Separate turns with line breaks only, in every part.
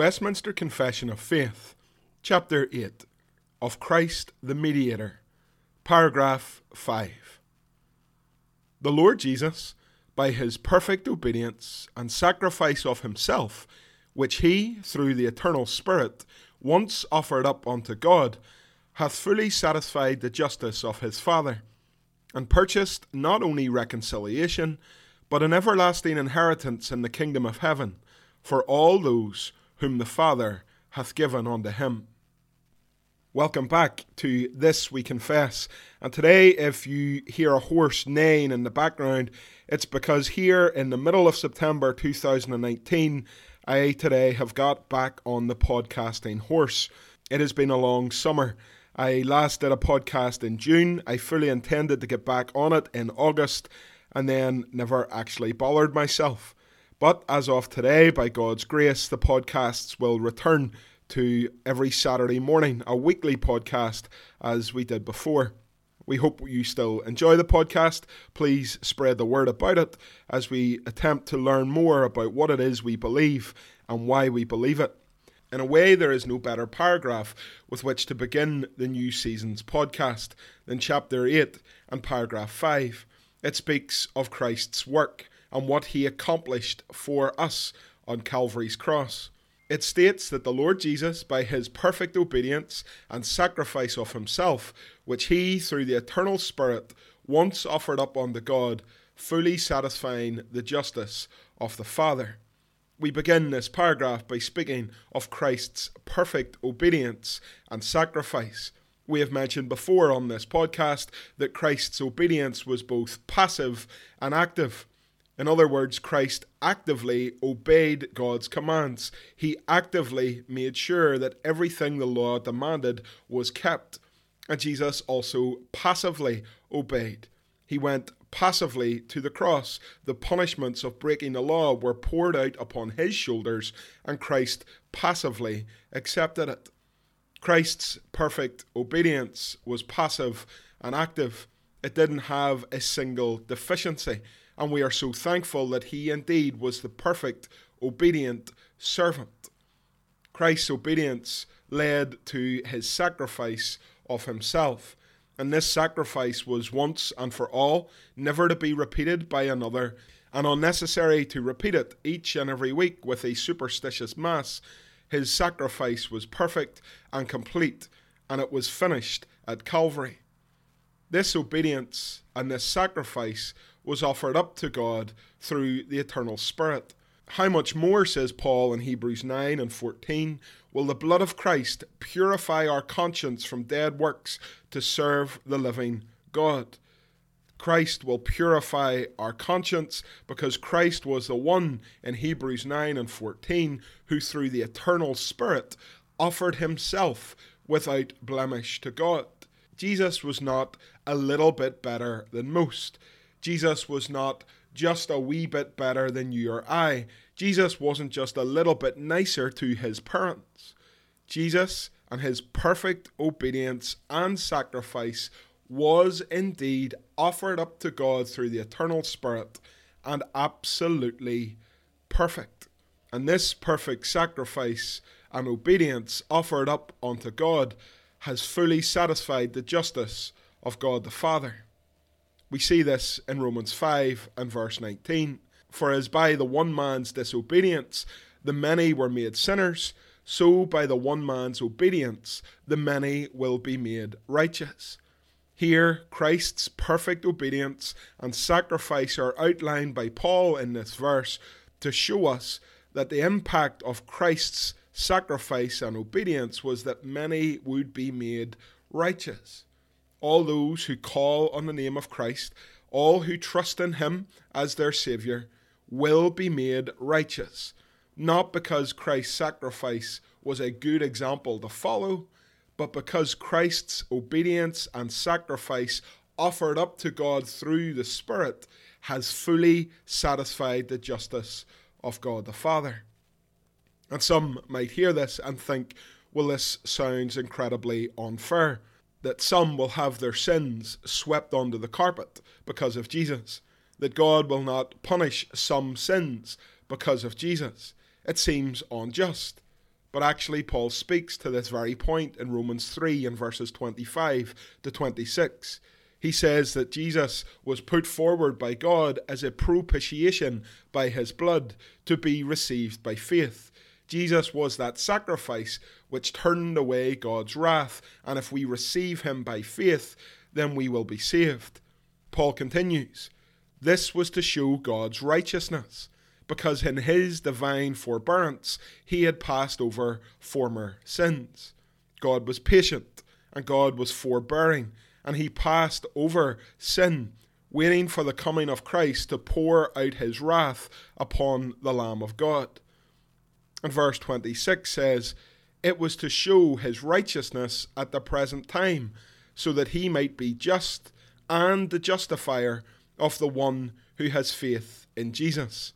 Westminster Confession of Faith, Chapter 8 of Christ the Mediator, Paragraph 5. The Lord Jesus, by his perfect obedience and sacrifice of himself, which he, through the eternal Spirit, once offered up unto God, hath fully satisfied the justice of his Father, and purchased not only reconciliation, but an everlasting inheritance in the kingdom of heaven for all those whom the Father hath given unto him. Welcome back to This We Confess. And today, if you hear a horse neighing in the background, it's because here in the middle of September 2019, I today have got back on the podcasting horse. It has been a long summer. I last did a podcast in June. I fully intended to get back on it in August and then never actually bothered myself. But as of today, by God's grace, the podcasts will return to every Saturday morning, a weekly podcast as we did before. We hope you still enjoy the podcast. Please spread the word about it as we attempt to learn more about what it is we believe and why we believe it. In a way, there is no better paragraph with which to begin the new season's podcast than chapter 8 and paragraph 5. It speaks of Christ's work and what he accomplished for us on Calvary's cross. It states that the Lord Jesus, by his perfect obedience and sacrifice of himself, which he, through the eternal Spirit, once offered up unto God, fully satisfying the justice of the Father. We begin this paragraph by speaking of Christ's perfect obedience and sacrifice. We have mentioned before on this podcast that Christ's obedience was both passive and active. In other words, Christ actively obeyed God's commands. He actively made sure that everything the law demanded was kept. And Jesus also passively obeyed. He went passively to the cross. The punishments of breaking the law were poured out upon his shoulders, and Christ passively accepted it. Christ's perfect obedience was passive and active. It didn't have a single deficiency and we are so thankful that he indeed was the perfect, obedient servant. Christ's obedience led to his sacrifice of himself, and this sacrifice was once and for all, never to be repeated by another, and unnecessary to repeat it each and every week with a superstitious mass. His sacrifice was perfect and complete, and it was finished at Calvary. This obedience and this sacrifice was offered up to God through the eternal Spirit. How much more, says Paul in Hebrews 9 and 14, will the blood of Christ purify our conscience from dead works to serve the living God? Christ will purify our conscience because Christ was the one in Hebrews 9 and 14 who, through the eternal Spirit, offered himself without blemish to God. Jesus was not a little bit better than most. Jesus was not just a wee bit better than you or I. Jesus wasn't just a little bit nicer to his parents. Jesus and his perfect obedience and sacrifice was indeed offered up to God through the eternal Spirit and absolutely perfect. And this perfect sacrifice and obedience offered up unto God has fully satisfied the justice of God the Father. We see this in Romans 5 and verse 19. For as by the one man's disobedience the many were made sinners, so by the one man's obedience the many will be made righteous. Here, Christ's perfect obedience and sacrifice are outlined by Paul in this verse to show us that the impact of Christ's sacrifice and obedience was that many would be made righteous. All those who call on the name of Christ, all who trust in Him as their Saviour, will be made righteous, not because Christ's sacrifice was a good example to follow but because Christ's obedience and sacrifice offered up to God through the Spirit has fully satisfied the justice of God the Father. And some might hear this and think, well, this sounds incredibly unfair. That some will have their sins swept under the carpet because of Jesus. That God will not punish some sins because of Jesus. It seems unjust. But actually, Paul speaks to this very point in Romans 3 and verses 25 to 26. He says that Jesus was put forward by God as a propitiation by his blood to be received by faith. Jesus was that sacrifice which turned away God's wrath, and if we receive him by faith, then we will be saved. Paul continues This was to show God's righteousness because in his divine forbearance he had passed over former sins. God was patient and God was forbearing, and he passed over sin, waiting for the coming of Christ to pour out his wrath upon the Lamb of God. And verse 26 says, It was to show his righteousness at the present time, so that he might be just and the justifier of the one who has faith in Jesus.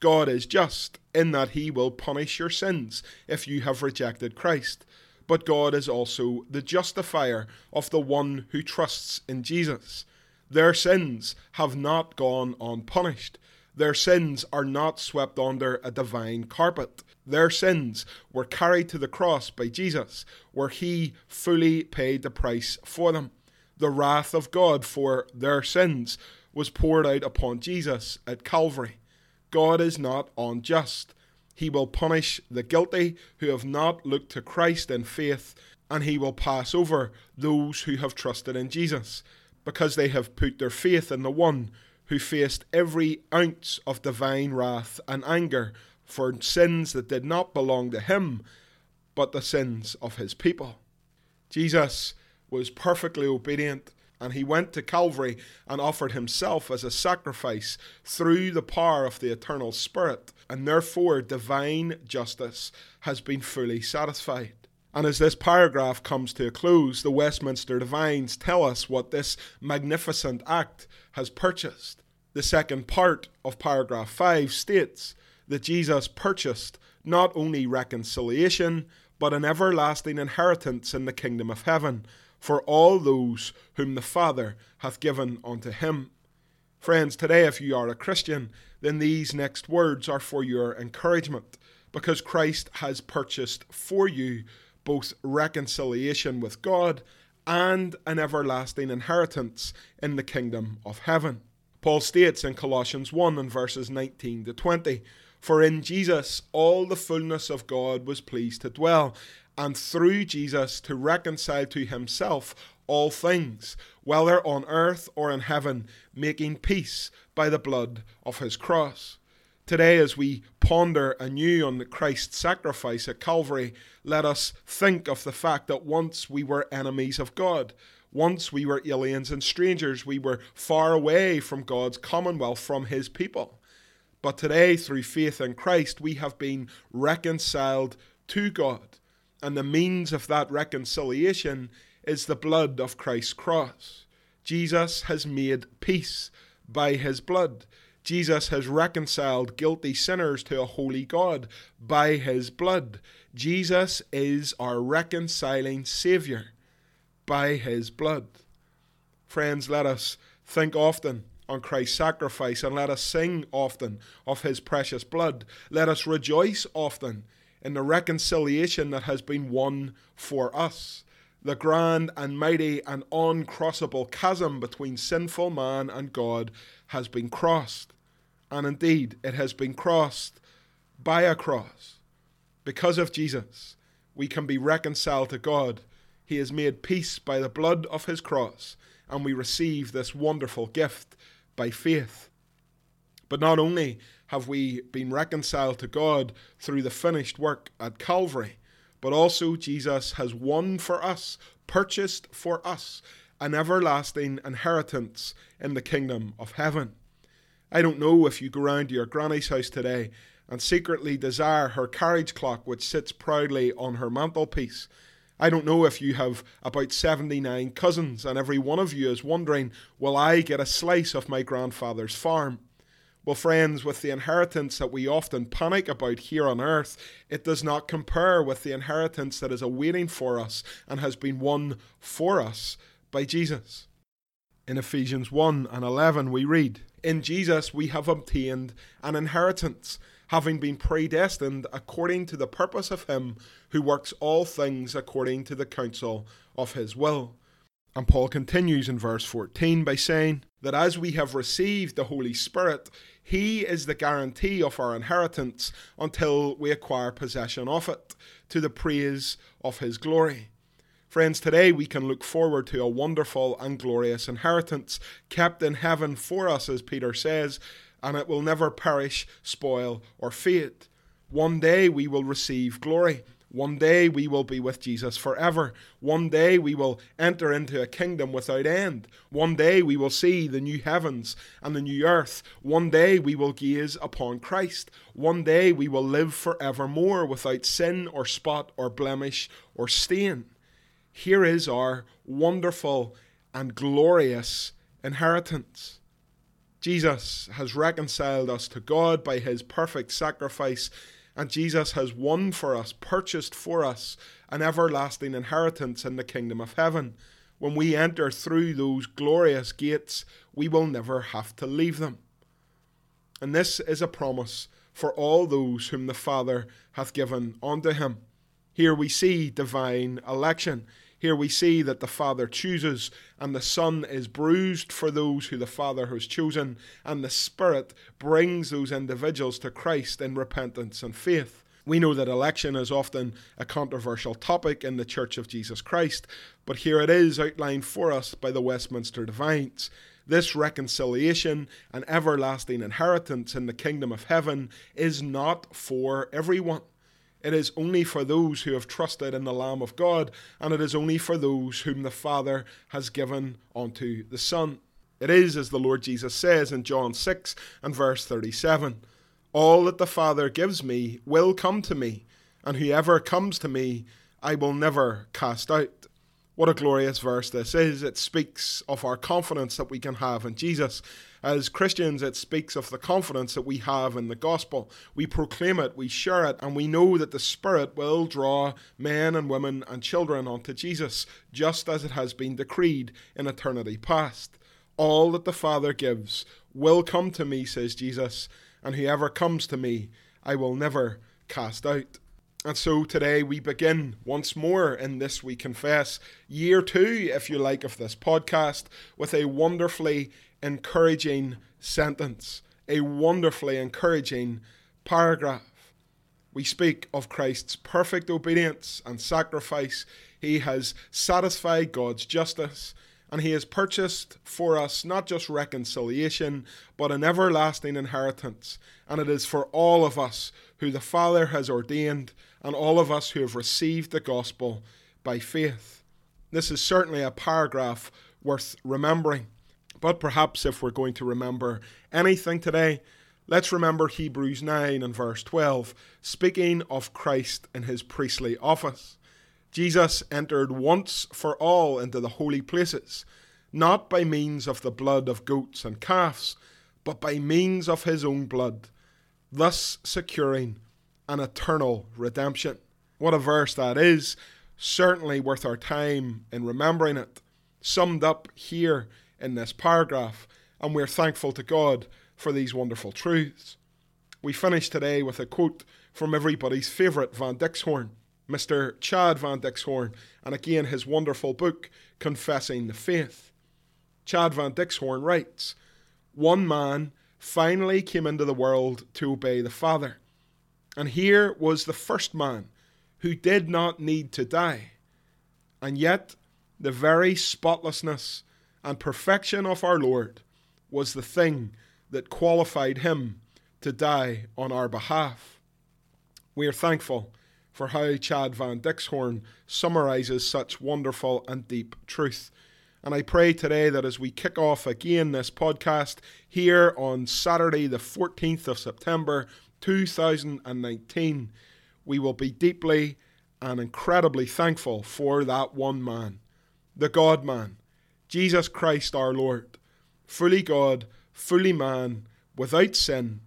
God is just in that he will punish your sins if you have rejected Christ. But God is also the justifier of the one who trusts in Jesus. Their sins have not gone unpunished. Their sins are not swept under a divine carpet. Their sins were carried to the cross by Jesus, where he fully paid the price for them. The wrath of God for their sins was poured out upon Jesus at Calvary. God is not unjust. He will punish the guilty who have not looked to Christ in faith, and he will pass over those who have trusted in Jesus, because they have put their faith in the one who faced every ounce of divine wrath and anger for sins that did not belong to him, but the sins of his people. Jesus was perfectly obedient and he went to Calvary and offered himself as a sacrifice through the power of the eternal Spirit, and therefore divine justice has been fully satisfied. And as this paragraph comes to a close, the Westminster Divines tell us what this magnificent act has purchased. The second part of paragraph 5 states that Jesus purchased not only reconciliation, but an everlasting inheritance in the kingdom of heaven for all those whom the Father hath given unto him. Friends, today, if you are a Christian, then these next words are for your encouragement, because Christ has purchased for you both reconciliation with God and an everlasting inheritance in the kingdom of heaven. Paul states in Colossians 1 and verses 19 to 20 For in Jesus all the fullness of God was pleased to dwell, and through Jesus to reconcile to himself all things, whether on earth or in heaven, making peace by the blood of his cross. Today, as we ponder anew on the Christ's sacrifice at Calvary, let us think of the fact that once we were enemies of God. Once we were aliens and strangers. We were far away from God's commonwealth, from his people. But today, through faith in Christ, we have been reconciled to God and the means of that reconciliation is the blood of Christ's cross. Jesus has made peace by his blood. Jesus has reconciled guilty sinners to a holy God by his blood. Jesus is our reconciling Saviour by his blood. Friends, let us think often on Christ's sacrifice and let us sing often of his precious blood. Let us rejoice often in the reconciliation that has been won for us. The grand and mighty and uncrossable chasm between sinful man and God has been crossed. And indeed, it has been crossed by a cross. Because of Jesus, we can be reconciled to God. He has made peace by the blood of his cross, and we receive this wonderful gift by faith. But not only have we been reconciled to God through the finished work at Calvary, but also Jesus has won for us, purchased for us, an everlasting inheritance in the kingdom of heaven. I don't know if you go round to your granny's house today and secretly desire her carriage clock which sits proudly on her mantelpiece. I don't know if you have about 79 cousins and every one of you is wondering, will I get a slice of my grandfather's farm? Well, friends, with the inheritance that we often panic about here on earth, it does not compare with the inheritance that is awaiting for us and has been won for us by Jesus. In Ephesians 1 and 11, we read, In Jesus we have obtained an inheritance, having been predestined according to the purpose of Him who works all things according to the counsel of His will. And Paul continues in verse 14 by saying that as we have received the Holy Spirit, He is the guarantee of our inheritance until we acquire possession of it, to the praise of His glory. Friends, today we can look forward to a wonderful and glorious inheritance kept in heaven for us, as Peter says, and it will never perish, spoil, or fade. One day we will receive glory. One day we will be with Jesus forever. One day we will enter into a kingdom without end. One day we will see the new heavens and the new earth. One day we will gaze upon Christ. One day we will live forevermore without sin or spot or blemish or stain. Here is our wonderful and glorious inheritance. Jesus has reconciled us to God by his perfect sacrifice, and Jesus has won for us, purchased for us, an everlasting inheritance in the kingdom of heaven. When we enter through those glorious gates, we will never have to leave them. And this is a promise for all those whom the Father hath given unto him. Here we see divine election. Here we see that the Father chooses, and the Son is bruised for those who the Father has chosen, and the Spirit brings those individuals to Christ in repentance and faith. We know that election is often a controversial topic in the Church of Jesus Christ, but here it is outlined for us by the Westminster Divines. This reconciliation and everlasting inheritance in the kingdom of heaven is not for everyone. It is only for those who have trusted in the Lamb of God, and it is only for those whom the Father has given unto the Son. It is, as the Lord Jesus says in John 6 and verse 37 All that the Father gives me will come to me, and whoever comes to me I will never cast out. What a glorious verse this is. It speaks of our confidence that we can have in Jesus. As Christians, it speaks of the confidence that we have in the gospel. We proclaim it, we share it, and we know that the Spirit will draw men and women and children unto Jesus, just as it has been decreed in eternity past. All that the Father gives will come to me, says Jesus, and whoever comes to me, I will never cast out. And so today we begin once more in this we confess year two, if you like, of this podcast with a wonderfully encouraging sentence, a wonderfully encouraging paragraph. We speak of Christ's perfect obedience and sacrifice. He has satisfied God's justice, and He has purchased for us not just reconciliation, but an everlasting inheritance. And it is for all of us who the Father has ordained, and all of us who have received the gospel by faith. This is certainly a paragraph worth remembering. But perhaps if we're going to remember anything today, let's remember Hebrews 9 and verse 12, speaking of Christ in his priestly office. Jesus entered once for all into the holy places, not by means of the blood of goats and calves, but by means of his own blood, thus securing an eternal redemption. What a verse that is! Certainly worth our time in remembering it. Summed up here in this paragraph, and we're thankful to God for these wonderful truths. We finish today with a quote from everybody's favourite Van Dixhoorn, Mr. Chad Van Dixhoorn, and again his wonderful book, Confessing the Faith. Chad Van Dixhoorn writes One man finally came into the world to obey the Father, And here was the first man who did not need to die. And yet, the very spotlessness and perfection of our Lord was the thing that qualified him to die on our behalf. We are thankful for how Chad Van Dixhoorn summarizes such wonderful and deep truth. And I pray today that as we kick off again this podcast here on Saturday, the 14th of September 2019, we will be deeply and incredibly thankful for that one man, the God man, Jesus Christ our Lord, fully God, fully man, without sin,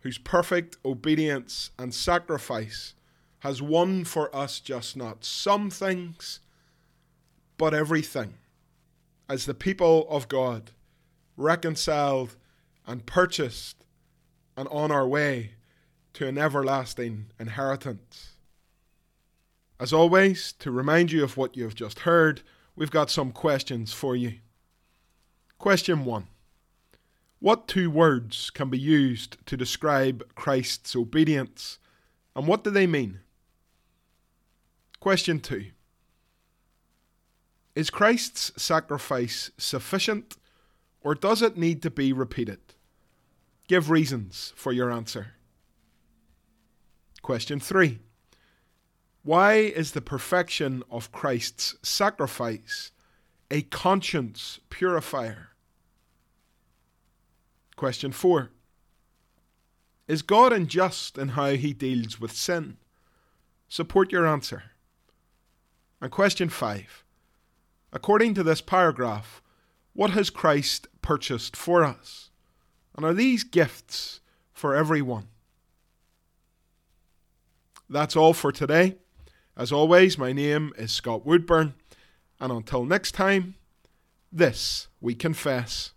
whose perfect obedience and sacrifice has won for us just not some things, but everything. As the people of God, reconciled and purchased and on our way to an everlasting inheritance. As always, to remind you of what you have just heard, we've got some questions for you. Question 1 What two words can be used to describe Christ's obedience, and what do they mean? Question 2 Is Christ's sacrifice sufficient, or does it need to be repeated? Give reasons for your answer. Question 3 Why is the perfection of Christ's sacrifice a conscience purifier? Question 4 Is God unjust in how he deals with sin? Support your answer. And question 5 According to this paragraph, what has Christ purchased for us? And are these gifts for everyone? That's all for today. As always, my name is Scott Woodburn, and until next time, this we confess.